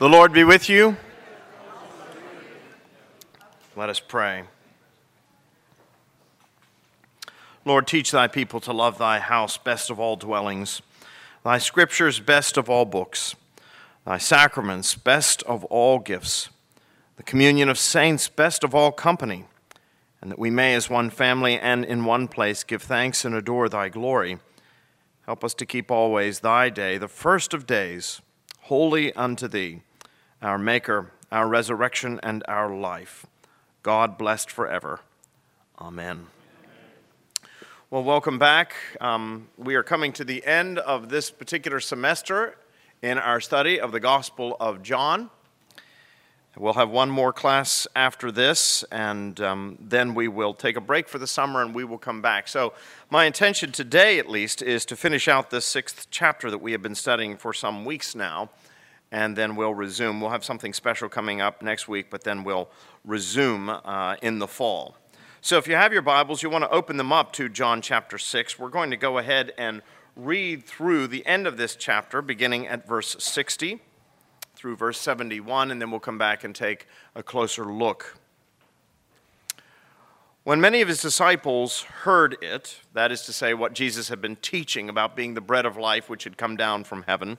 The Lord be with you. Let us pray. Lord, teach thy people to love thy house best of all dwellings, thy scriptures best of all books, thy sacraments best of all gifts, the communion of saints best of all company, and that we may, as one family and in one place, give thanks and adore thy glory. Help us to keep always thy day, the first of days, holy unto thee our Maker, our resurrection, and our life. God blessed forever. Amen. Well, welcome back. Um, we are coming to the end of this particular semester in our study of the Gospel of John. We'll have one more class after this, and um, then we will take a break for the summer and we will come back. So, my intention today, at least, is to finish out this sixth chapter that we have been studying for some weeks now and then we'll resume. We'll have something special coming up next week, but then we'll resume uh, in the fall. So if you have your Bibles, you want to open them up to John chapter 6. We're going to go ahead and read through the end of this chapter, beginning at verse 60 through verse 71, and then we'll come back and take a closer look. When many of his disciples heard it, that is to say, what Jesus had been teaching about being the bread of life which had come down from heaven,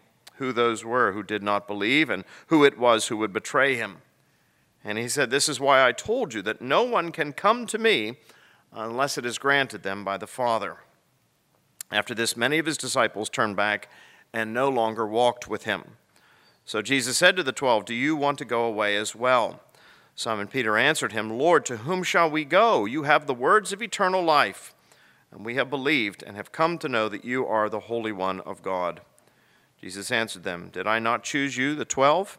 who those were who did not believe and who it was who would betray him. And he said, This is why I told you that no one can come to me unless it is granted them by the Father. After this, many of his disciples turned back and no longer walked with him. So Jesus said to the twelve, Do you want to go away as well? Simon Peter answered him, Lord, to whom shall we go? You have the words of eternal life, and we have believed and have come to know that you are the Holy One of God. Jesus answered them, Did I not choose you, the twelve?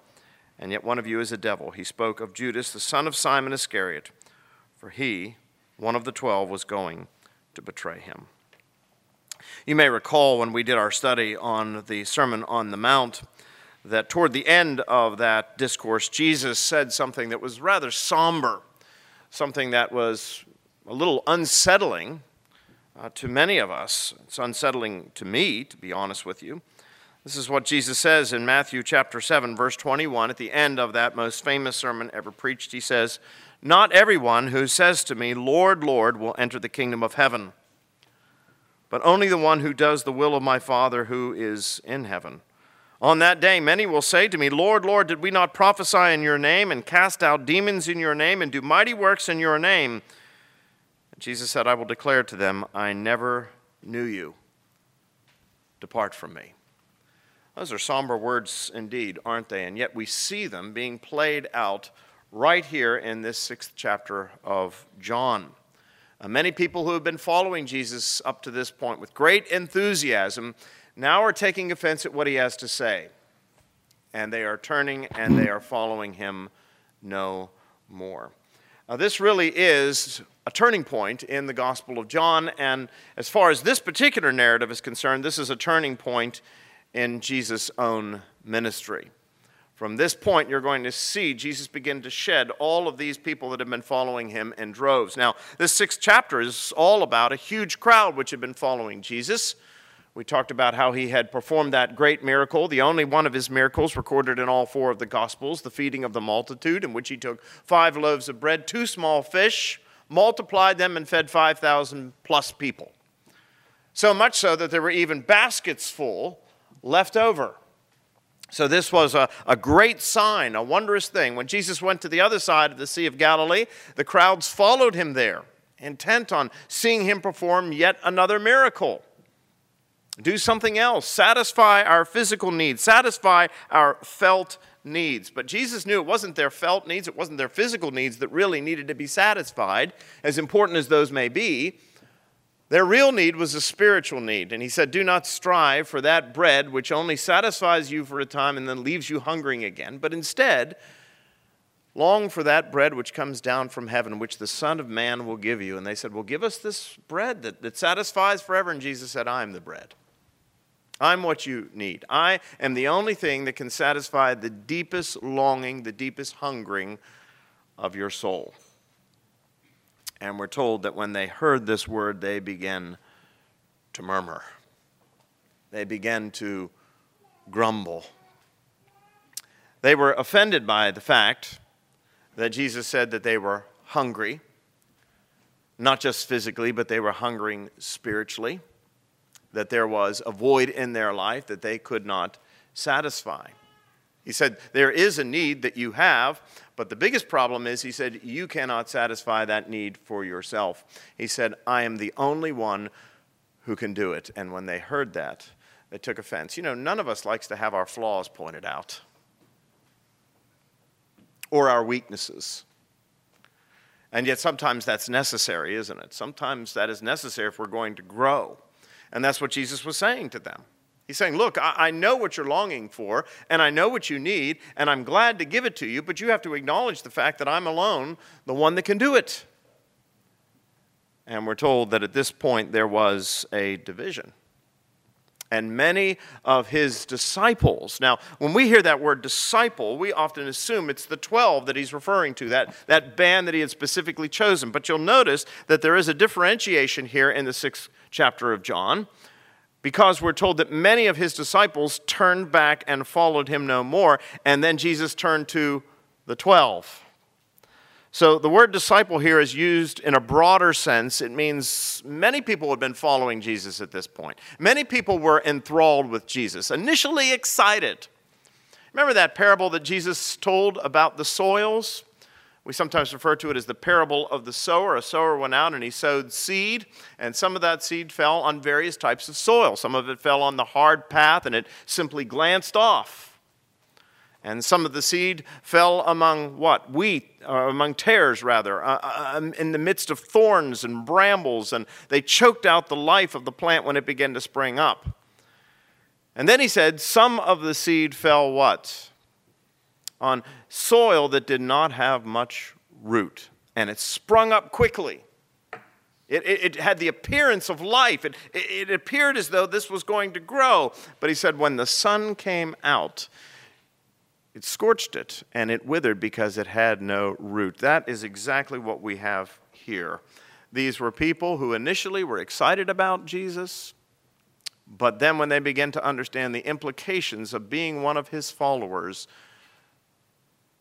And yet one of you is a devil. He spoke of Judas, the son of Simon Iscariot, for he, one of the twelve, was going to betray him. You may recall when we did our study on the Sermon on the Mount that toward the end of that discourse, Jesus said something that was rather somber, something that was a little unsettling uh, to many of us. It's unsettling to me, to be honest with you. This is what Jesus says in Matthew chapter 7, verse 21, at the end of that most famous sermon ever preached. He says, Not everyone who says to me, Lord, Lord, will enter the kingdom of heaven, but only the one who does the will of my Father who is in heaven. On that day, many will say to me, Lord, Lord, did we not prophesy in your name and cast out demons in your name and do mighty works in your name? And Jesus said, I will declare to them, I never knew you. Depart from me. Those are somber words indeed, aren't they? And yet we see them being played out right here in this sixth chapter of John. Uh, many people who have been following Jesus up to this point with great enthusiasm now are taking offense at what he has to say. And they are turning and they are following him no more. Now, this really is a turning point in the Gospel of John. And as far as this particular narrative is concerned, this is a turning point in Jesus' own ministry. From this point, you're going to see Jesus begin to shed all of these people that have been following him in droves. Now, this sixth chapter is all about a huge crowd which had been following Jesus. We talked about how he had performed that great miracle, the only one of his miracles recorded in all four of the Gospels, the feeding of the multitude, in which he took five loaves of bread, two small fish, multiplied them, and fed 5,000 plus people. So much so that there were even baskets full left over. So, this was a, a great sign, a wondrous thing. When Jesus went to the other side of the Sea of Galilee, the crowds followed him there, intent on seeing him perform yet another miracle. Do something else, satisfy our physical needs, satisfy our felt needs. But Jesus knew it wasn't their felt needs, it wasn't their physical needs that really needed to be satisfied, as important as those may be. Their real need was a spiritual need. And he said, Do not strive for that bread which only satisfies you for a time and then leaves you hungering again, but instead, Long for that bread which comes down from heaven, which the Son of Man will give you. And they said, Well, give us this bread that, that satisfies forever. And Jesus said, I am the bread. I'm what you need. I am the only thing that can satisfy the deepest longing, the deepest hungering of your soul. And we're told that when they heard this word, they began to murmur. They began to grumble. They were offended by the fact that Jesus said that they were hungry, not just physically, but they were hungering spiritually, that there was a void in their life that they could not satisfy. He said, There is a need that you have, but the biggest problem is, he said, you cannot satisfy that need for yourself. He said, I am the only one who can do it. And when they heard that, they took offense. You know, none of us likes to have our flaws pointed out or our weaknesses. And yet, sometimes that's necessary, isn't it? Sometimes that is necessary if we're going to grow. And that's what Jesus was saying to them. He's saying, Look, I, know what you're longing for, and I know what you need, and I'm glad to give it to you, but you have to acknowledge the fact that I'm alone, the one that can do it. And we're told that at this point there was a division and many of his disciples. Now, when we hear that word disciple, we often assume it's the 12 that he's referring to, that, that band that he had specifically chosen. But you'll notice that there is a differentiation here in the sixth chapter of John because we're told that many of his disciples turned back and followed him no more. And then Jesus turned to the 12. So the word disciple here is used in a broader sense. It means many people had been following Jesus at this point. Many people were enthralled with Jesus, initially excited. Remember that parable that Jesus told about the soils? We sometimes refer to it as the parable of the sower. A sower went out and he sowed seed, and some of that seed fell on various types of soil. Some of it fell on the hard path and it simply glanced off. And some of the seed fell among what? Wheat, or among tares, rather, uh, uh, um, in the midst of thorns and brambles, and they choked out the life of the plant when it began to spring up. And then he said, Some of the seed fell what? On soil that did not have much root, and it sprung up quickly. It, it, it, had the appearance of life. It, it appeared as though this was going to grow. But he said, when the sun came out, it scorched it and it withered because it had no root. That is exactly what we have here. These were people who initially were excited about Jesus, but then when they began to understand the implications of being one of his followers,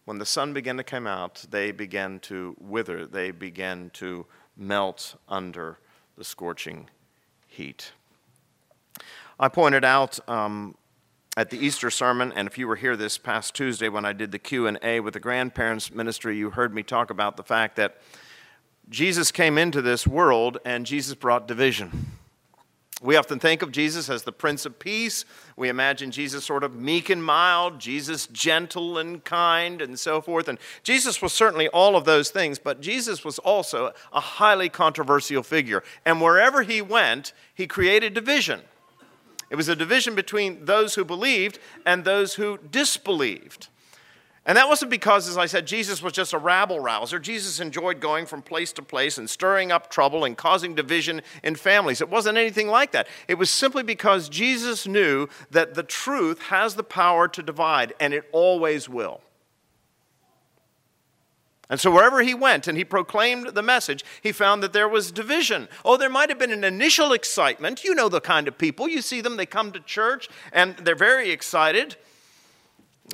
when the sun began to come out, they began to wither. They began to melt under the scorching heat. I pointed out um, at the Easter sermon, and if you were here this past Tuesday when I did the Q&A with the grandparents ministry, you heard me talk about the fact that Jesus came into this world and Jesus brought division. We often think of Jesus as the Prince of Peace. We imagine Jesus sort of meek and mild, Jesus gentle and kind, and so forth. And Jesus was certainly all of those things, but Jesus was also a highly controversial figure. And wherever he went, he created division. It was a division between those who believed and those who disbelieved. And that wasn't because, as I said, Jesus was just a rabble rouser. Jesus enjoyed going from place to place and stirring up trouble and causing division in families. It wasn't anything like that. It was simply because Jesus knew that the truth has the power to divide, and it always will. And so, wherever he went and he proclaimed the message, he found that there was division. Oh, there might have been an initial excitement. You know the kind of people. You see them, they come to church and they're very excited.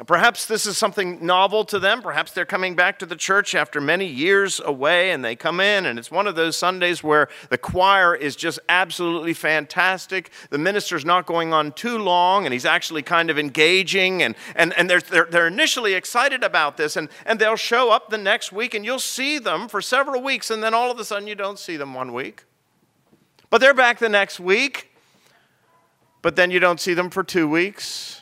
Perhaps this is something novel to them. Perhaps they're coming back to the church after many years away and they come in, and it's one of those Sundays where the choir is just absolutely fantastic. The minister's not going on too long, and he's actually kind of engaging, and, and, and they're, they're, they're initially excited about this, and, and they'll show up the next week, and you'll see them for several weeks, and then all of a sudden you don't see them one week. But they're back the next week, but then you don't see them for two weeks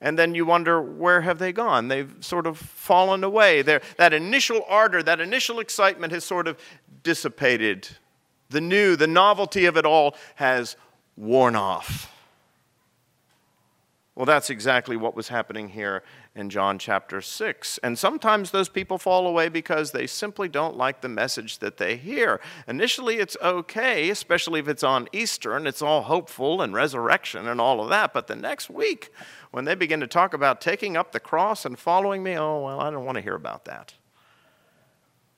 and then you wonder where have they gone? They've sort of fallen away. They're, that initial ardor that initial excitement has sort of dissipated. The new the novelty of it all has worn off. Well that's exactly what was happening here in John chapter 6. And sometimes those people fall away because they simply don't like the message that they hear. Initially, it's okay, especially if it's on Easter and it's all hopeful and resurrection and all of that. But the next week, when they begin to talk about taking up the cross and following me, oh, well, I don't want to hear about that.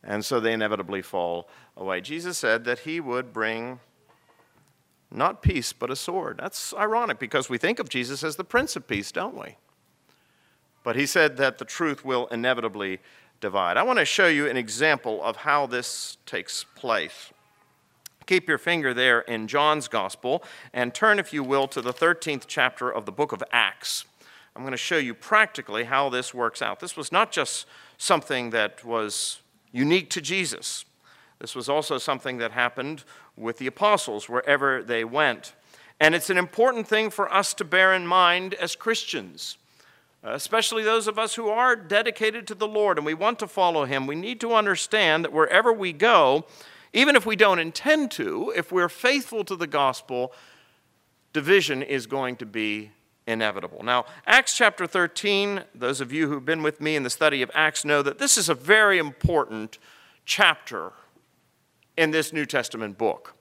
And so they inevitably fall away. Jesus said that he would bring not peace, but a sword. That's ironic because we think of Jesus as the Prince of Peace, don't we? But he said that the truth will inevitably divide. I want to show you an example of how this takes place. Keep your finger there in John's Gospel and turn, if you will, to the 13th chapter of the book of Acts. I'm going to show you practically how this works out. This was not just something that was unique to Jesus, this was also something that happened with the apostles wherever they went. And it's an important thing for us to bear in mind as Christians especially those of us who are dedicated to the Lord and we want to follow Him, we need to understand that wherever we go, even if we don't intend to, if we're faithful to the gospel, division is going to be inevitable. Now, Acts chapter 13, those of you who've been with me in the study of Acts know that this is a very important chapter in this New Testament book.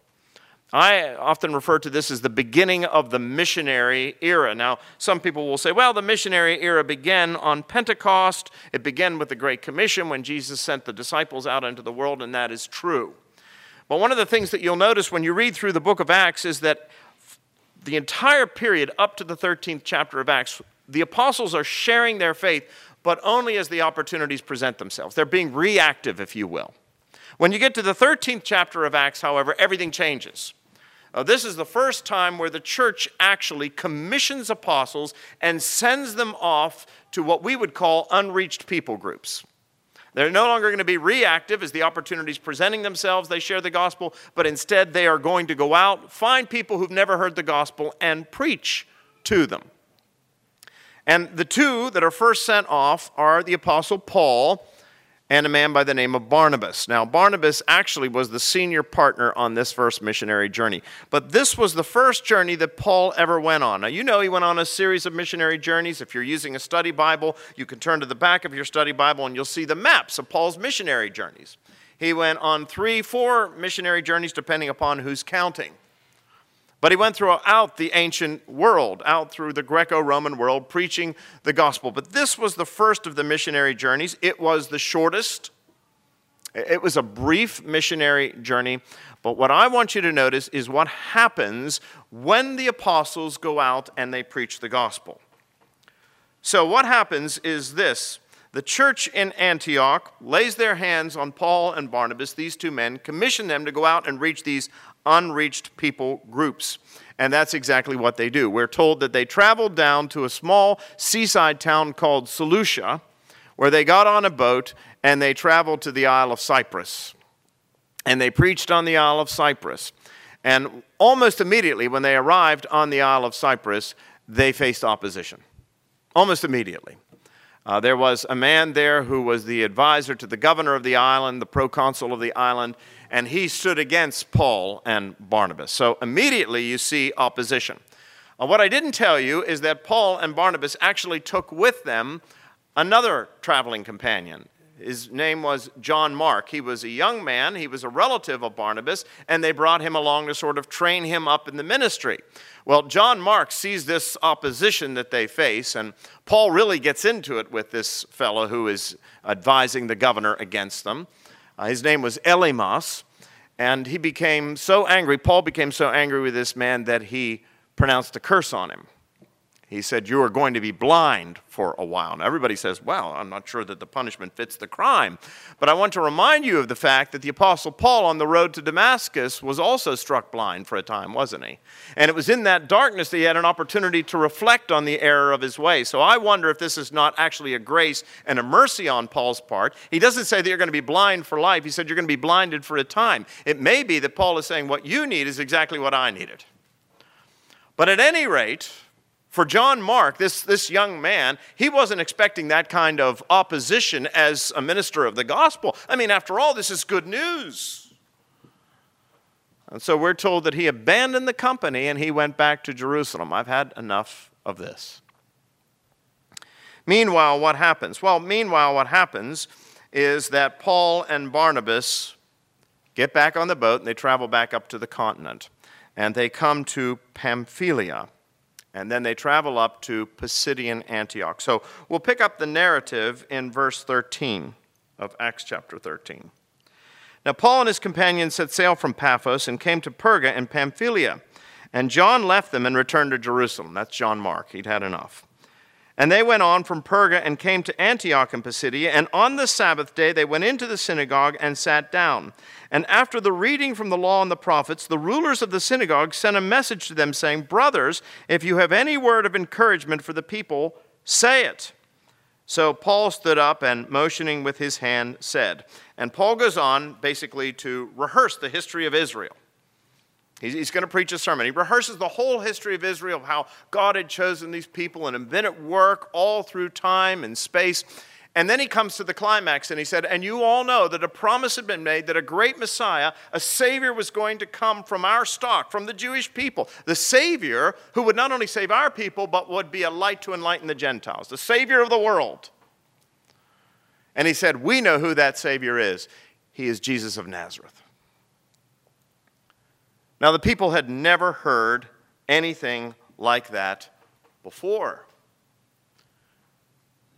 I often refer to this as the beginning of the missionary era. Now, some people will say, well, the missionary era began on Pentecost. It began with the Great Commission when Jesus sent the disciples out into the world, and that is true. But one of the things that you'll notice when you read through the book of Acts is that the entire period up to the 13th chapter of Acts, the apostles are sharing their faith, but only as the opportunities present themselves. They're being reactive, if you will. When you get to the 13th chapter of Acts, however, everything changes. Uh, this is the first time where the church actually commissions apostles and sends them off to what we would call unreached people groups. They're no longer going to be reactive as the opportunities presenting themselves, they share the gospel, but instead they are going to go out, find people who've never heard the gospel, and preach to them. And the two that are first sent off are the apostle Paul and a man by the name of Barnabas. Now, Barnabas actually was the senior partner on this first missionary journey. But this was the first journey that Paul ever went on. Now, you know he went on a series of missionary journeys. If you're using a study Bible, you can turn to the back of your study Bible and you'll see the maps of Paul's missionary journeys. He went on three, four missionary journeys, depending upon who's counting. But he went throughout the ancient world, out through the Greco Roman world, preaching the gospel. But this was the first of the missionary journeys. It was the shortest, it was a brief missionary journey. But what I want you to notice is what happens when the apostles go out and they preach the gospel. So, what happens is this the church in Antioch lays their hands on Paul and Barnabas, these two men, commission them to go out and reach these unreached people groups. And that's exactly what they do. We're told that they traveled down to a small seaside town called Seleucia, where they got on a boat and they traveled to the Isle of Cyprus. And they preached on the Isle of Cyprus. And almost immediately, when they arrived on the Isle of Cyprus, they faced opposition. Almost immediately. Uh, there was a man there who was the advisor to the governor of the island, the proconsul of the island, and he stood against Paul and Barnabas. So immediately you see opposition. Uh, what I didn't tell you is that Paul and Barnabas actually took with them another traveling companion. His name was John Mark. He was a young man, he was a relative of Barnabas, and they brought him along to sort of train him up in the ministry. Well, John Mark sees this opposition that they face, and Paul really gets into it with this fellow who is advising the governor against them. Uh, his name was Elymas, and he became so angry, Paul became so angry with this man that he pronounced a curse on him. He said, You are going to be blind for a while. Now, everybody says, Well, I'm not sure that the punishment fits the crime. But I want to remind you of the fact that the Apostle Paul on the road to Damascus was also struck blind for a time, wasn't he? And it was in that darkness that he had an opportunity to reflect on the error of his way. So I wonder if this is not actually a grace and a mercy on Paul's part. He doesn't say that you're going to be blind for life, he said you're going to be blinded for a time. It may be that Paul is saying, What you need is exactly what I needed. But at any rate, for John Mark, this, this young man, he wasn't expecting that kind of opposition as a minister of the gospel. I mean, after all, this is good news. And so we're told that he abandoned the company and he went back to Jerusalem. I've had enough of this. Meanwhile, what happens? Well, meanwhile, what happens is that Paul and Barnabas get back on the boat and they travel back up to the continent. And they come to Pamphylia. And then they travel up to Pisidian Antioch. So we'll pick up the narrative in verse 13 of Acts chapter 13. Now, Paul and his companions set sail from Paphos and came to Perga in Pamphylia. And John left them and returned to Jerusalem. That's John Mark. He'd had enough. And they went on from Perga and came to Antioch in Pisidia. And on the Sabbath day, they went into the synagogue and sat down. And after the reading from the law and the prophets, the rulers of the synagogue sent a message to them, saying, Brothers, if you have any word of encouragement for the people, say it. So Paul stood up and, motioning with his hand, said, and Paul goes on basically to rehearse the history of Israel. He's, going to preach a sermon. He rehearses the whole history of Israel, of how God had chosen these people and have been at work all through time and space. And then he comes to the climax and he said, And you all know that a promise had been made that a great Messiah, a Savior, was going to come from our stock, from the Jewish people. The Savior who would not only save our people, but would be a light to enlighten the Gentiles, the Savior of the world. And he said, We know who that Savior is. He is Jesus of Nazareth. Now, the people had never heard anything like that before.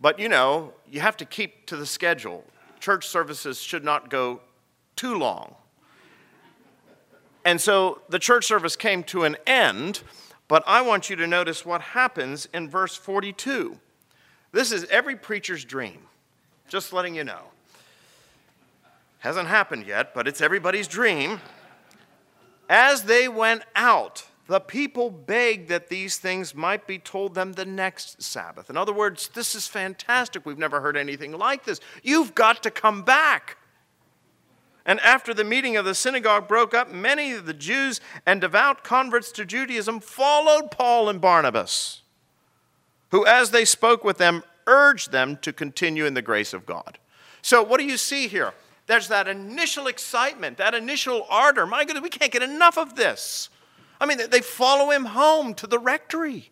But you know, you have to keep to the schedule. Church services should not go too long. And so the church service came to an end, but I want you to notice what happens in verse 42. This is every preacher's dream. Just letting you know. Hasn't happened yet, but it's everybody's dream. As they went out, the people begged that these things might be told them the next Sabbath. In other words, this is fantastic. We've never heard anything like this. You've got to come back. And after the meeting of the synagogue broke up, many of the Jews and devout converts to Judaism followed Paul and Barnabas, who, as they spoke with them, urged them to continue in the grace of God. So, what do you see here? There's that initial excitement, that initial ardor. My goodness, we can't get enough of this. I mean, they follow him home to the rectory.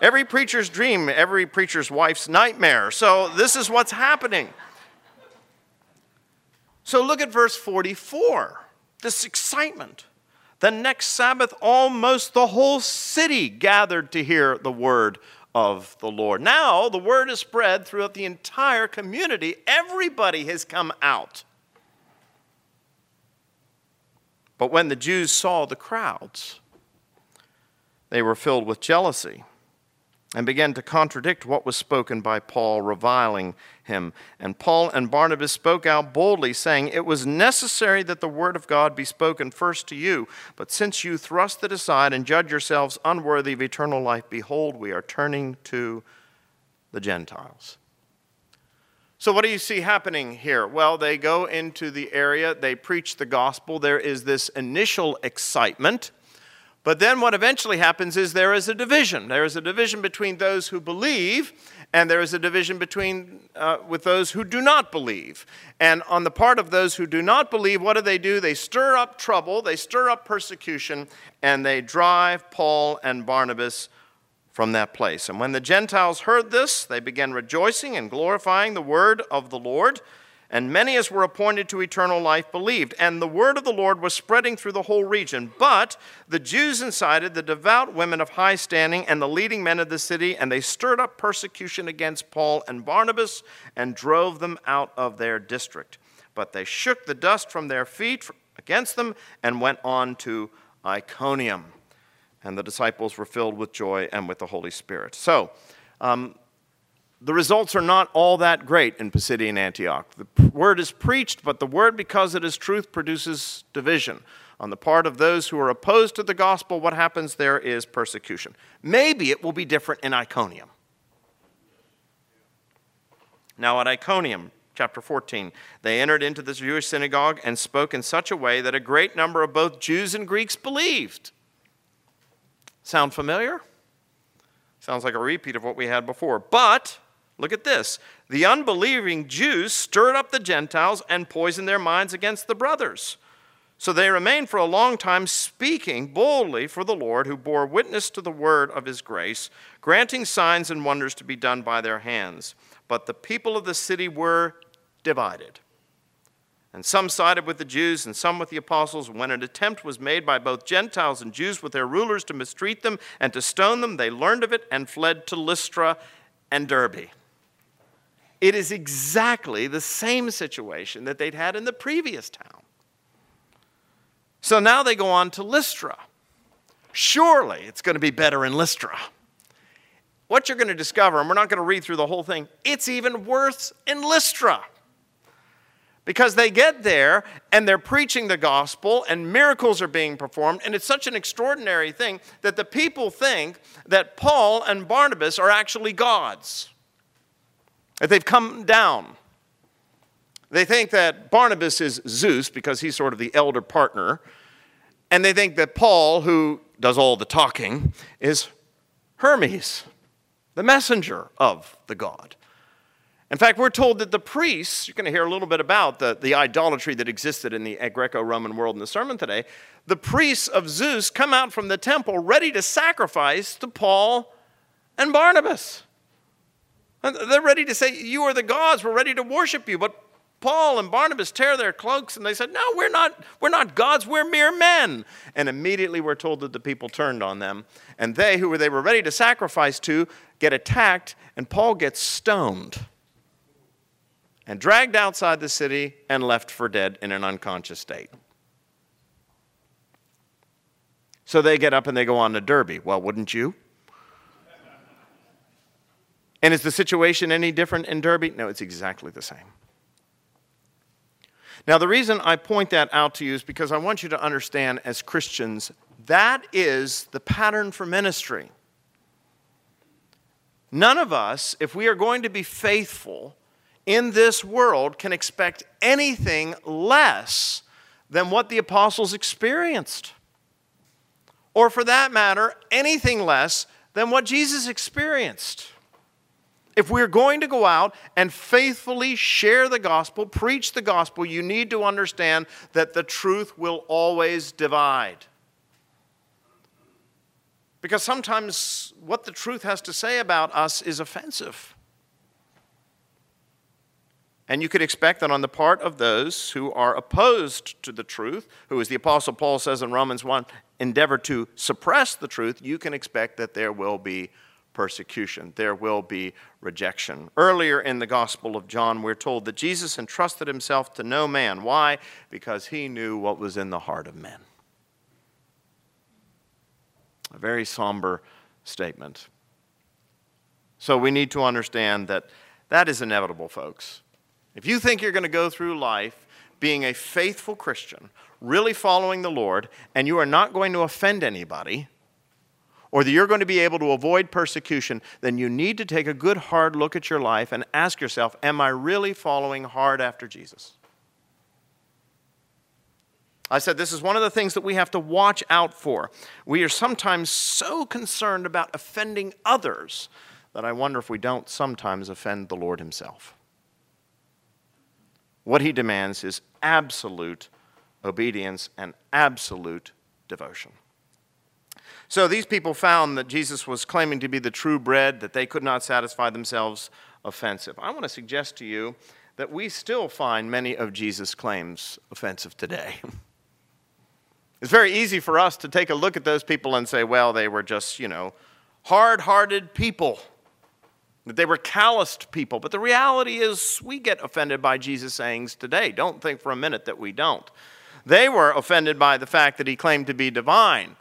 every preacher's dream, every preacher's wife's nightmare. So, this is what's happening. So, look at verse 44 this excitement. The next Sabbath, almost the whole city gathered to hear the word of the Lord. Now the word is spread throughout the entire community. Everybody has come out. But when the Jews saw the crowds, they were filled with jealousy and began to contradict what was spoken by Paul, reviling him. And Paul and Barnabas spoke out boldly, saying, It was necessary that the word of God be spoken first to you, but since you thrust it aside and judge yourselves unworthy of eternal life, behold, we are turning to the Gentiles. So, what do you see happening here? Well, they go into the area, they preach the gospel. There is this initial excitement. But then what eventually happens is there is a division. There is a division between those who believe, and there is a division between uh, with those who do not believe. And on the part of those who do not believe, what do they do? They stir up trouble, they stir up persecution, and they drive Paul and Barnabas from that place. And when the Gentiles heard this, they began rejoicing and glorifying the word of the Lord. And many as were appointed to eternal life believed. And the word of the Lord was spreading through the whole region. But the Jews incited the devout women of high standing and the leading men of the city, and they stirred up persecution against Paul and Barnabas and drove them out of their district. But they shook the dust from their feet against them and went on to Iconium. And the disciples were filled with joy and with the Holy Spirit. So, um, the results are not all that great in Pisidian Antioch. The word is preached, but the word, because it is truth, produces division. On the part of those who are opposed to the gospel, what happens there is persecution. Maybe it will be different in Iconium. Now, at Iconium, chapter 14, they entered into the Jewish synagogue and spoke in such a way that a great number of both Jews and Greeks believed. Sound familiar? Sounds like a repeat of what we had before. But Look at this. The unbelieving Jews stirred up the Gentiles and poisoned their minds against the brothers. So they remained for a long time speaking boldly for the Lord, who bore witness to the word of his grace, granting signs and wonders to be done by their hands. But the people of the city were divided. And some sided with the Jews and some with the apostles. When an attempt was made by both Gentiles and Jews with their rulers to mistreat them and to stone them, they learned of it and fled to Lystra and Derbe. It is exactly the same situation that they'd had in the previous town. So now they go on to Lystra. Surely it's going to be better in Lystra. What you're going to discover, and we're not going to read through the whole thing, it's even worse in Lystra. Because they get there and they're preaching the gospel and miracles are being performed, and it's such an extraordinary thing that the people think that Paul and Barnabas are actually gods, that they've come down. They think that Barnabas is Zeus because he's sort of the elder partner, and they think that Paul, who does all the talking, is Hermes, the messenger of the god. In fact, we're told that the priests, you're going to hear a little bit about the, the idolatry that existed in the Greco Roman world in the sermon today. The priests of Zeus come out from the temple ready to sacrifice to Paul and Barnabas. They're ready to say, You are the gods, we're ready to worship you. But Paul and Barnabas tear their cloaks and they said, No, we're not, we're not gods, we're mere men. And immediately we're told that the people turned on them. And they, who they were ready to sacrifice to, get attacked, and Paul gets stoned and dragged outside the city and left for dead in an unconscious state. So they get up and they go on to Derbe. Well, wouldn't you? And is the situation any different in Derbe? No, it's exactly the same. Now, the reason I point that out to you is because I want you to understand as Christians, that is the pattern for ministry. None of us, if we are going to be faithful in this world, can expect anything less than what the apostles experienced. Or, for that matter, anything less than what Jesus experienced. If we're going to go out and faithfully share the gospel, preach the gospel, you need to understand that the truth will always divide. Because sometimes what the truth has to say about us is offensive. And you could expect that on the part of those who are opposed to the truth, who, as the Apostle Paul says in Romans 1, endeavor to suppress the truth, you can expect that there will be persecution, there will be rejection. Earlier in the Gospel of John, we're told that Jesus entrusted himself to no man. Why? Because he knew what was in the heart of men. A very somber statement. So we need to understand that that is inevitable, folks. If you think you're going to go through life being a faithful Christian, really following the Lord, and you are not going to offend anybody, or that you're going to be able to avoid persecution, then you need to take a good hard look at your life and ask yourself, Am I really following hard after Jesus? I said this is one of the things that we have to watch out for. We are sometimes so concerned about offending others that I wonder if we don't sometimes offend the Lord Himself. What He demands is absolute obedience and absolute devotion. So these people found that Jesus was claiming to be the true bread, that they could not satisfy themselves offensive. I want to suggest to you that we still find many of Jesus' claims offensive today. it's very easy for us to take a look at those people and say, well, they were just, you know, hard hearted people, that they were calloused people. But the reality is, we get offended by Jesus' sayings today. Don't think for a minute that we don't. They were offended by the fact that he claimed to be divine.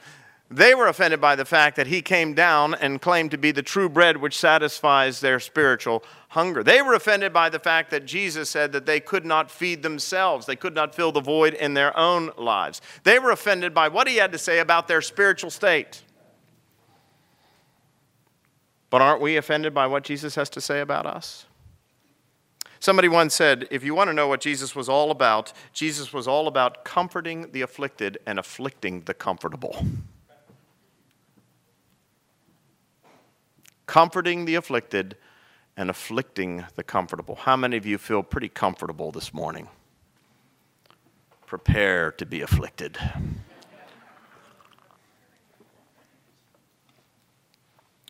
They were offended by the fact that he came down and claimed to be the true bread which satisfies their spiritual hunger. They were offended by the fact that Jesus said that they could not feed themselves, they could not fill the void in their own lives. They were offended by what he had to say about their spiritual state. But aren't we offended by what Jesus has to say about us? Somebody once said, if you want to know what Jesus was all about, Jesus was all about comforting the afflicted and afflicting the comfortable. Comforting the afflicted and afflicting the comfortable. How many of you feel pretty comfortable this morning? prepare to be afflicted.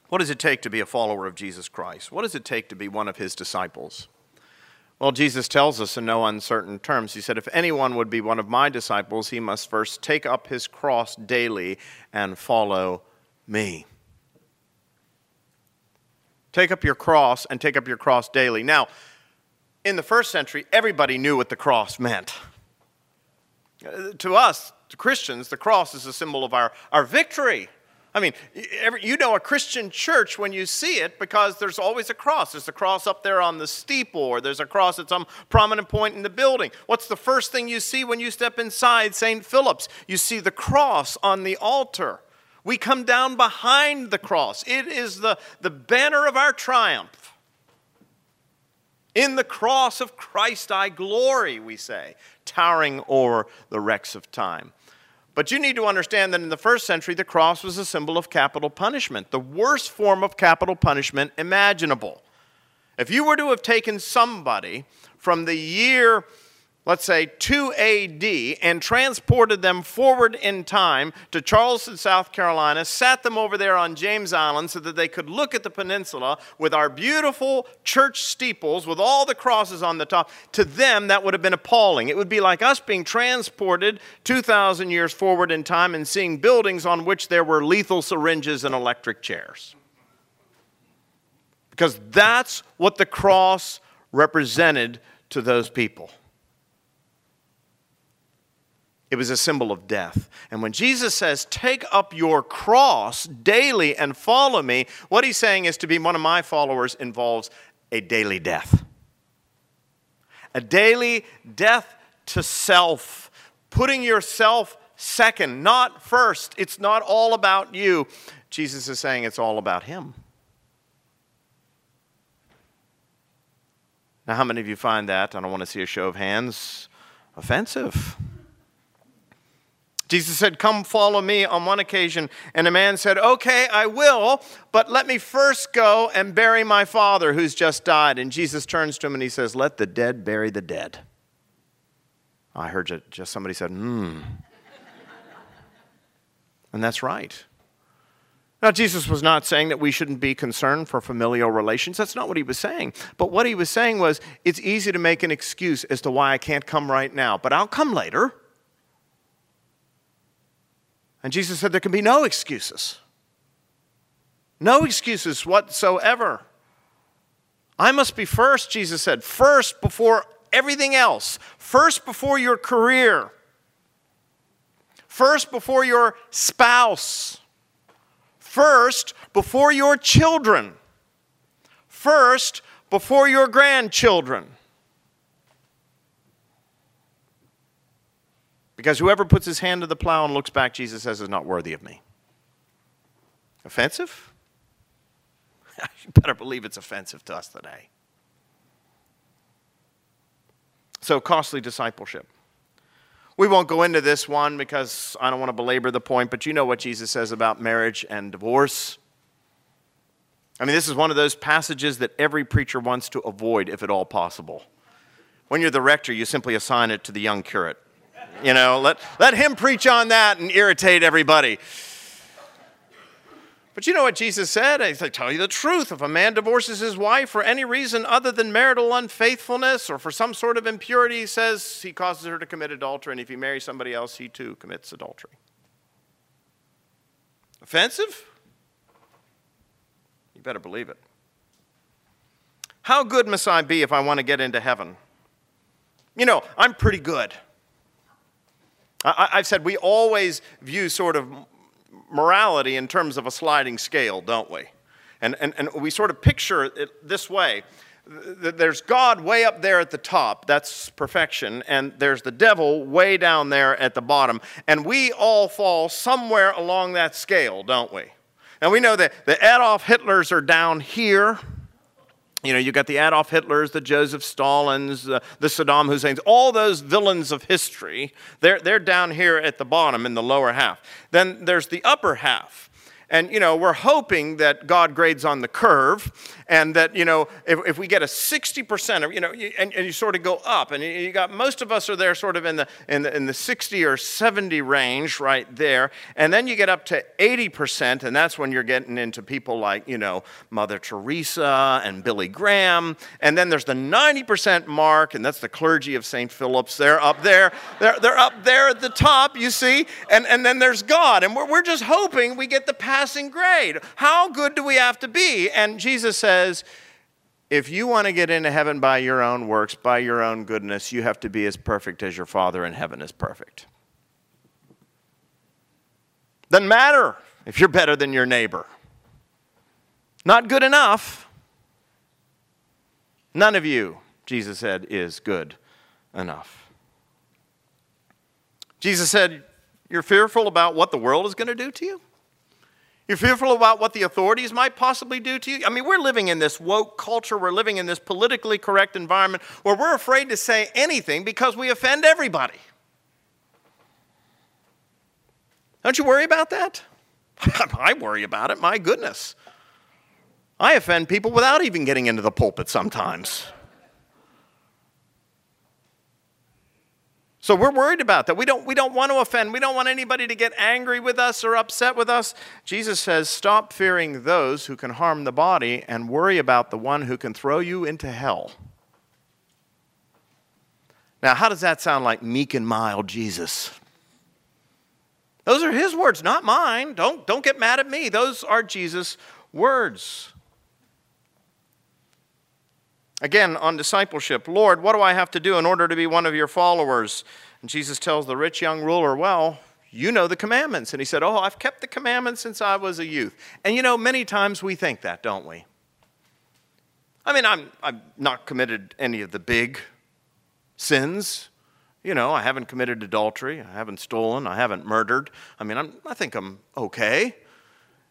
What does it take to be a follower of Jesus Christ? What does it take to be one of his disciples? Well, Jesus tells us in no uncertain terms. He said, If anyone would be one of my disciples, he must first take up his cross daily and follow me. Take up your cross and take up your cross daily. Now, in the first century, everybody knew what the cross meant. Uh, to us, to Christians, the cross is a symbol of our, our victory. I mean, you know a Christian church when you see it because there's always a cross. There's a cross up there on the steeple, or there's a cross at some prominent point in the building. What's the first thing you see when you step inside St. Philip's? You see the cross on the altar. We come down behind the cross, it is the, the banner of our triumph. In the cross of Christ I glory, we say, towering over the wrecks of time. But you need to understand that in the first century, the cross was a symbol of capital punishment, the worst form of capital punishment imaginable. If you were to have taken somebody from the year let's say 2 AD, and transported them forward in time to Charleston, South Carolina, sat them over there on James Island so that they could look at the peninsula with our beautiful church steeples with all the crosses on the top, to them that would have been appalling. It would be like us being transported 2,000 years forward in time and seeing buildings on which there were lethal syringes and electric chairs. Because that's what the cross represented to those people. It was a symbol of death. And when Jesus says, Take up your cross daily and follow me, what he's saying is to be one of my followers involves a daily death. A daily death to self, putting yourself second, not first. It's not all about you. Jesus is saying it's all about him. Now, how many of you find that, I don't want to see a show of hands, offensive? Jesus said, Come follow me on one occasion. And a man said, Okay, I will, but let me first go and bury my father who's just died. And Jesus turns to him and he says, Let the dead bury the dead. I heard just somebody said, Hmm. and that's right. Now, Jesus was not saying that we shouldn't be concerned for familial relations. That's not what he was saying. But what he was saying was, it's easy to make an excuse as to why I can't come right now, but I'll come later. And Jesus said there can be no excuses. No excuses whatsoever. I must be first, Jesus said, first before everything else, first before your career, first before your spouse, first before your children, first before your grandchildren. Because whoever puts his hand to the plow and looks back, Jesus says, is not worthy of me. Offensive? you better believe it's offensive to us today. So, costly discipleship. We won't go into this one because I don't want to belabor the point, but you know what Jesus says about marriage and divorce. I mean, this is one of those passages that every preacher wants to avoid if at all possible. When you're the rector, you simply assign it to the young curate. You know, let, let him preach on that and irritate everybody. But you know what Jesus said? I tell you the truth. If a man divorces his wife for any reason other than marital unfaithfulness or for some sort of impurity, he says he causes her to commit adultery. And if he marries somebody else, he too commits adultery. Offensive? You better believe it. How good must I be if I want to get into heaven? You know, I'm pretty good. I, have said we always view sort of morality in terms of a sliding scale, don't we? And, and, and we sort of picture it this way there's God way up there at the top, that's perfection, and there's the devil way down there at the bottom. And we all fall somewhere along that scale, don't we? And we know that the Adolf Hitlers are down here you know, you got the Adolf Hitlers, the Joseph Stalins, uh, the Saddam Husseins, all those villains of history, they're, they're down here at the bottom in the lower half. Then there's the upper half. And, you know, we're hoping that God grades on the curve and that, you know, if, if we get a 60% of, you know, and, and you sort of go up and you got, most of us are there sort of in the, in, the, in the 60 or 70 range right there. And then you get up to 80% and that's when you're getting into people like, you know, Mother Teresa and Billy Graham. And then there's the 90% mark and that's the clergy of St. Philip's. They're up there. They're, they're up there at the top, you see. And, and then there's God. And we're, we're just hoping we get the passing grade. How good do we have to be? And Jesus says, if you want to get into heaven by your own works, by your own goodness, you have to be as perfect as your Father in heaven is perfect. Doesn't matter if you're better than your neighbor. Not good enough. None of you, Jesus said, is good enough. Jesus said, You're fearful about what the world is going to do to you? You're fearful about what the authorities might possibly do to you? I mean, we're living in this woke culture, we're living in this politically correct environment where we're afraid to say anything because we offend everybody. Don't you worry about that? I worry about it, my goodness. I offend people without even getting into the pulpit sometimes. So we're worried about that. We don't, we don't want to offend. We don't want anybody to get angry with us or upset with us. Jesus says, Stop fearing those who can harm the body and worry about the one who can throw you into hell. Now, how does that sound like meek and mild Jesus? Those are his words, not mine. Don't, don't get mad at me. Those are Jesus' words. Again, on discipleship, Lord, what do I have to do in order to be one of your followers? And Jesus tells the rich young ruler, Well, you know the commandments. And he said, Oh, I've kept the commandments since I was a youth. And you know, many times we think that, don't we? I mean, I'm, I'm not committed any of the big sins. You know, I haven't committed adultery, I haven't stolen, I haven't murdered. I mean, I'm, I think I'm okay.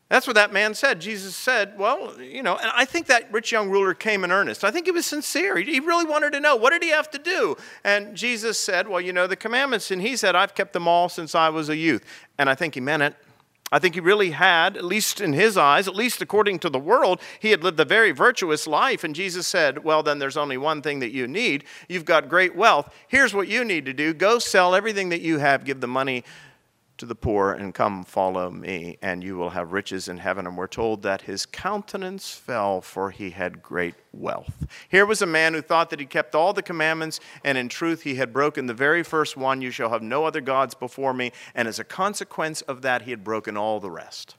That's what that man said. Jesus said, Well, you know, and I think that rich young ruler came in earnest. I think he was sincere. He really wanted to know, what did he have to do? And Jesus said, Well, you know, the commandments. And he said, I've kept them all since I was a youth. And I think he meant it. I think he really had, at least in his eyes, at least according to the world, he had lived a very virtuous life. And Jesus said, Well, then there's only one thing that you need. You've got great wealth. Here's what you need to do go sell everything that you have, give the money to the poor and come follow me, and you will have riches in heaven. And we're told that his countenance fell, for he had great wealth. Here was a man who thought that he kept all the commandments, and in truth, he had broken the very first one You shall have no other gods before me. And as a consequence of that, he had broken all the rest.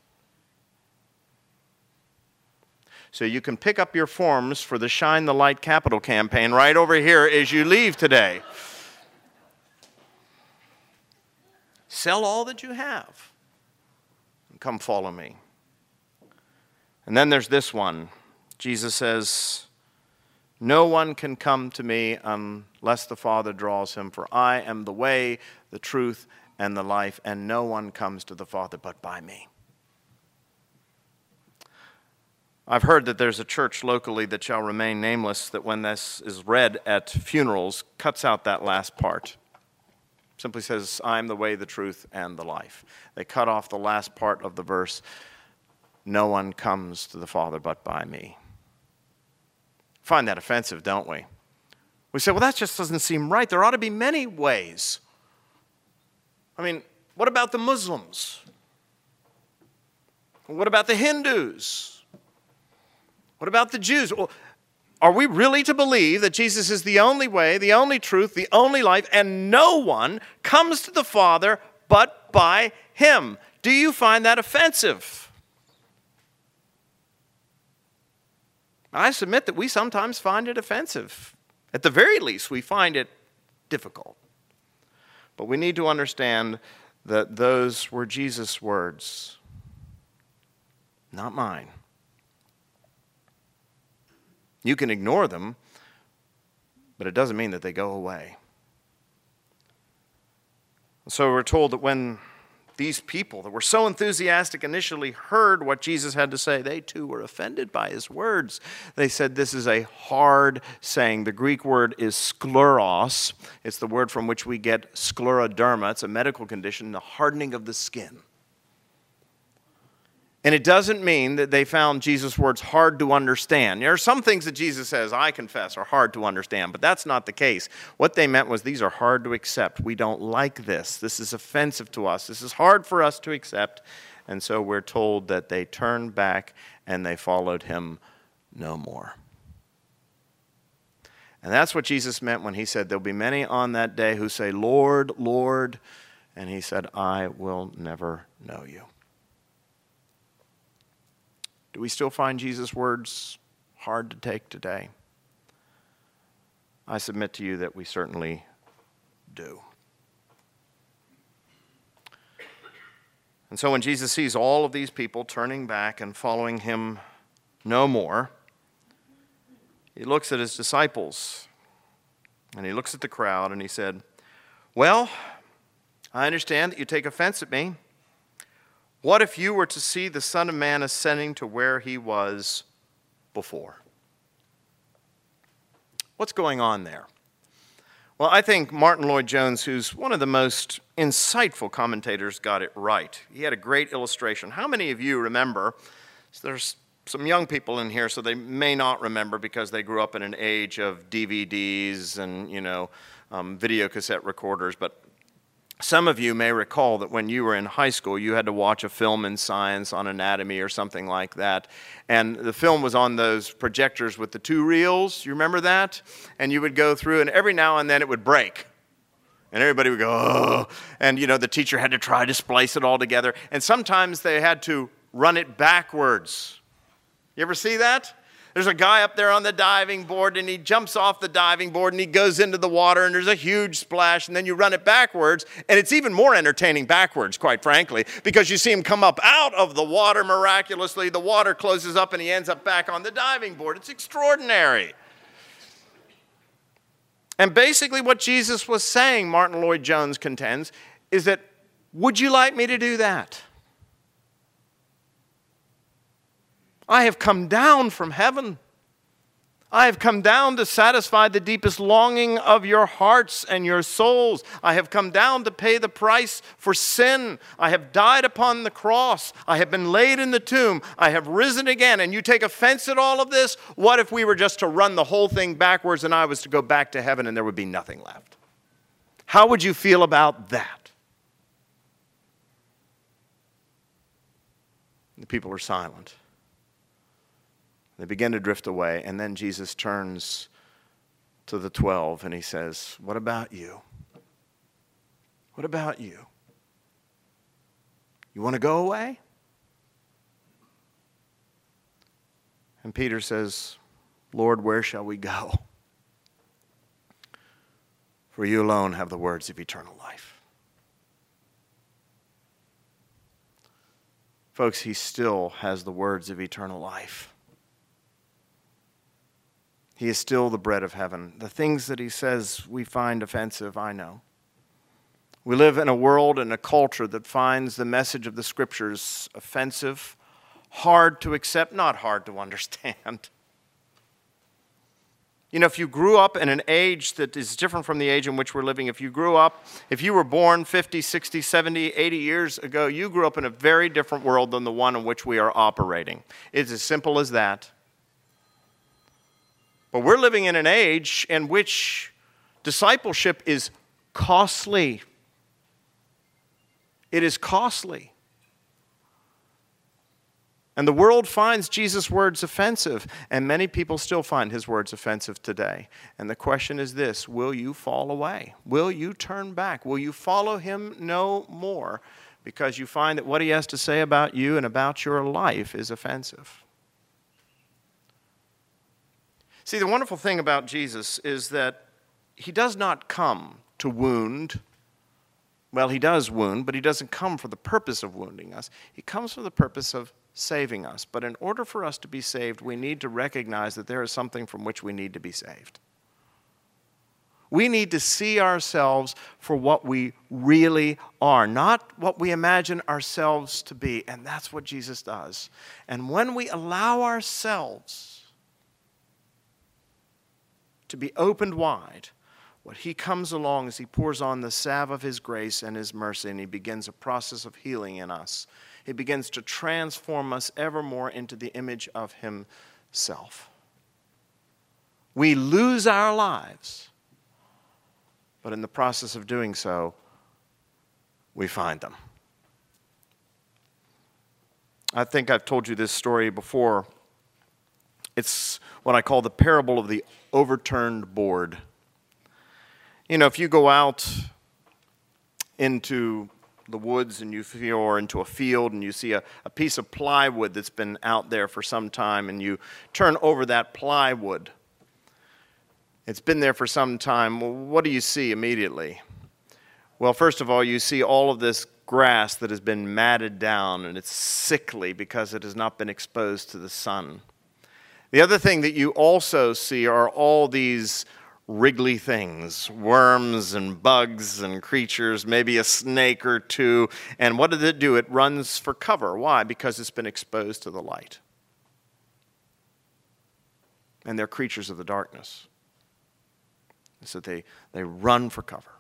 So you can pick up your forms for the Shine the Light Capital campaign right over here as you leave today. Sell all that you have and come follow me. And then there's this one. Jesus says, No one can come to me unless the Father draws him, for I am the way, the truth, and the life, and no one comes to the Father but by me. I've heard that there's a church locally that shall remain nameless that when this is read at funerals cuts out that last part simply says, I'm the way, the truth, and the life. They cut off the last part of the verse No one comes to the Father but by me. Find that offensive, don't we? We say, well, that just doesn't seem right. There ought to be many ways. I mean, what about the Muslims? What about the Hindus? What about the Jews? Well, are we really to believe that Jesus is the only way, the only truth, the only life, and no one comes to the Father but by Him? Do you find that offensive? I submit that we sometimes find it offensive. At the very least, we find it difficult. But we need to understand that those were Jesus' words, not mine. You can ignore them, but it doesn't mean that they go away. So we're told that when these people that were so enthusiastic initially heard what Jesus had to say, they too were offended by his words. They said, This is a hard saying. The Greek word is skleros. It's the word from which we get scleroderma. It's a medical condition, the hardening of the skin. And it doesn't mean that they found Jesus' words hard to understand. There are some things that Jesus says, I confess, are hard to understand, but that's not the case. What they meant was these are hard to accept. We don't like this. This is offensive to us. This is hard for us to accept. And so we're told that they turned back and they followed him no more. And that's what Jesus meant when he said, There'll be many on that day who say, Lord, Lord. And he said, I will never know you. Do we still find Jesus' words hard to take today? I submit to you that we certainly do. And so when Jesus sees all of these people turning back and following him no more, he looks at his disciples and he looks at the crowd and he said, Well, I understand that you take offense at me. What if you were to see the Son of Man ascending to where he was before? What's going on there? Well, I think Martyn Lloyd-Jones, who's one of the most insightful commentators, got it right. He had a great illustration. How many of you remember? There's some young people in here, so they may not remember because they grew up in an age of DVDs and you know um, video cassette recorders. But some of you may recall that when you were in high school, you had to watch a film in science on anatomy or something like that. And the film was on those projectors with the two reels. You remember that? And you would go through, and every now and then it would break. And everybody would go, oh. And, you know, the teacher had to try to splice it all together. And sometimes they had to run it backwards. You ever see that? There's a guy up there on the diving board and he jumps off the diving board and he goes into the water and there's a huge splash and then you run it backwards and it's even more entertaining backwards, quite frankly, because you see him come up out of the water miraculously. The water closes up and he ends up back on the diving board. It's extraordinary. And basically, what Jesus was saying, Martyn Lloyd-Jones contends, is that would you like me to do that? I have come down from heaven. I have come down to satisfy the deepest longing of your hearts and your souls. I have come down to pay the price for sin. I have died upon the cross. I have been laid in the tomb. I have risen again. And you take offense at all of this? What if we were just to run the whole thing backwards and I was to go back to heaven and there would be nothing left? How would you feel about that? The people are silent. They begin to drift away, and then Jesus turns to the 12 and he says, What about you? What about you? You want to go away? And Peter says, Lord, where shall we go? For you alone have the words of eternal life. Folks, he still has the words of eternal life. He is still the bread of heaven. The things that he says we find offensive, I know. We live in a world and a culture that finds the message of the scriptures offensive, hard to accept, not hard to understand. You know, if you grew up in an age that is different from the age in which we're living, if you grew up, if you were born 50, 60, 70, 80 years ago, you grew up in a very different world than the one in which we are operating. It's as simple as that. But we're living in an age in which discipleship is costly. It is costly. And the world finds Jesus' words offensive, and many people still find his words offensive today. And the question is this Will you fall away? Will you turn back? Will you follow him no more because you find that what he has to say about you and about your life is offensive? See, the wonderful thing about Jesus is that he does not come to wound. Well, he does wound, but he doesn't come for the purpose of wounding us. He comes for the purpose of saving us. But in order for us to be saved, we need to recognize that there is something from which we need to be saved. We need to see ourselves for what we really are, not what we imagine ourselves to be. And that's what Jesus does. And when we allow ourselves to be opened wide, what he comes along as he pours on the salve of his grace and his mercy, and he begins a process of healing in us. He begins to transform us ever more into the image of Himself. We lose our lives, but in the process of doing so, we find them. I think I've told you this story before. It's what I call the parable of the overturned board. You know, if you go out into the woods and you feel, or into a field and you see a, a piece of plywood that's been out there for some time and you turn over that plywood, it's been there for some time. Well, what do you see immediately? Well, first of all, you see all of this grass that has been matted down and it's sickly because it has not been exposed to the sun. The other thing that you also see are all these wriggly things worms and bugs and creatures, maybe a snake or two. And what does it do? It runs for cover. Why? Because it's been exposed to the light. And they're creatures of the darkness. So they, they run for cover.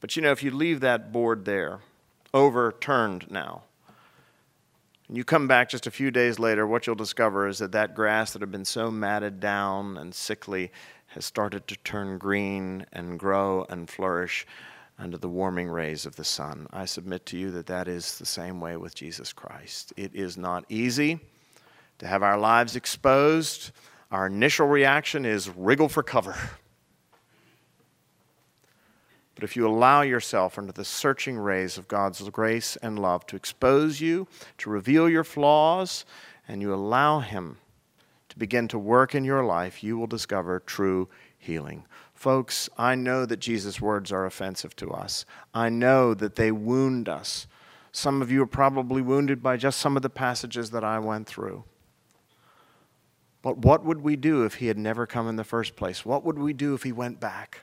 But you know, if you leave that board there, overturned now, and you come back just a few days later, what you'll discover is that that grass that had been so matted down and sickly has started to turn green and grow and flourish under the warming rays of the sun. I submit to you that that is the same way with Jesus Christ. It is not easy to have our lives exposed. Our initial reaction is wriggle for cover. But if you allow yourself under the searching rays of God's grace and love to expose you, to reveal your flaws, and you allow Him to begin to work in your life, you will discover true healing. Folks, I know that Jesus' words are offensive to us. I know that they wound us. Some of you are probably wounded by just some of the passages that I went through. But what would we do if he had never come in the first place? What would we do if he went back?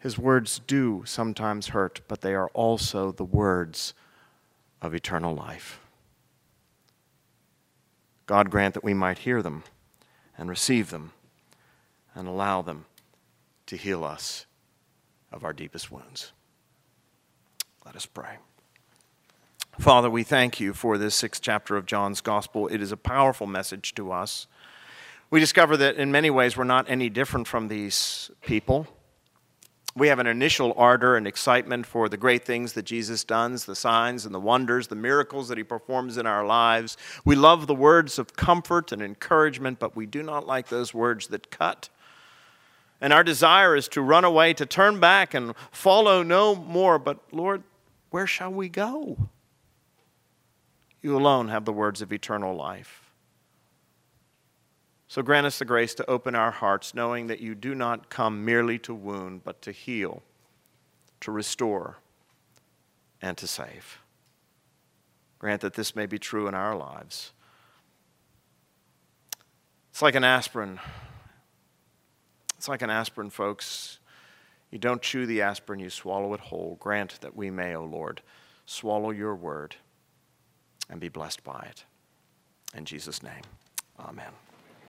His words do sometimes hurt, but they are also the words of eternal life. God grant that we might hear them and receive them and allow them to heal us of our deepest wounds. Let us pray. Father, we thank you for this sixth chapter of John's Gospel. It is a powerful message to us. We discover that in many ways we're not any different from these people we have an initial ardor and excitement for the great things that Jesus does, the signs and the wonders, the miracles that he performs in our lives. We love the words of comfort and encouragement, but we do not like those words that cut. And our desire is to run away, to turn back and follow no more. But Lord, where shall we go? You alone have the words of eternal life. So grant us the grace to open our hearts, knowing that you do not come merely to wound, but to heal, to restore, and to save. Grant that this may be true in our lives. It's like an aspirin. It's like an aspirin, folks. You don't chew the aspirin, you swallow it whole. Grant that we may, O Lord, swallow your word and be blessed by it. In Jesus' name, amen.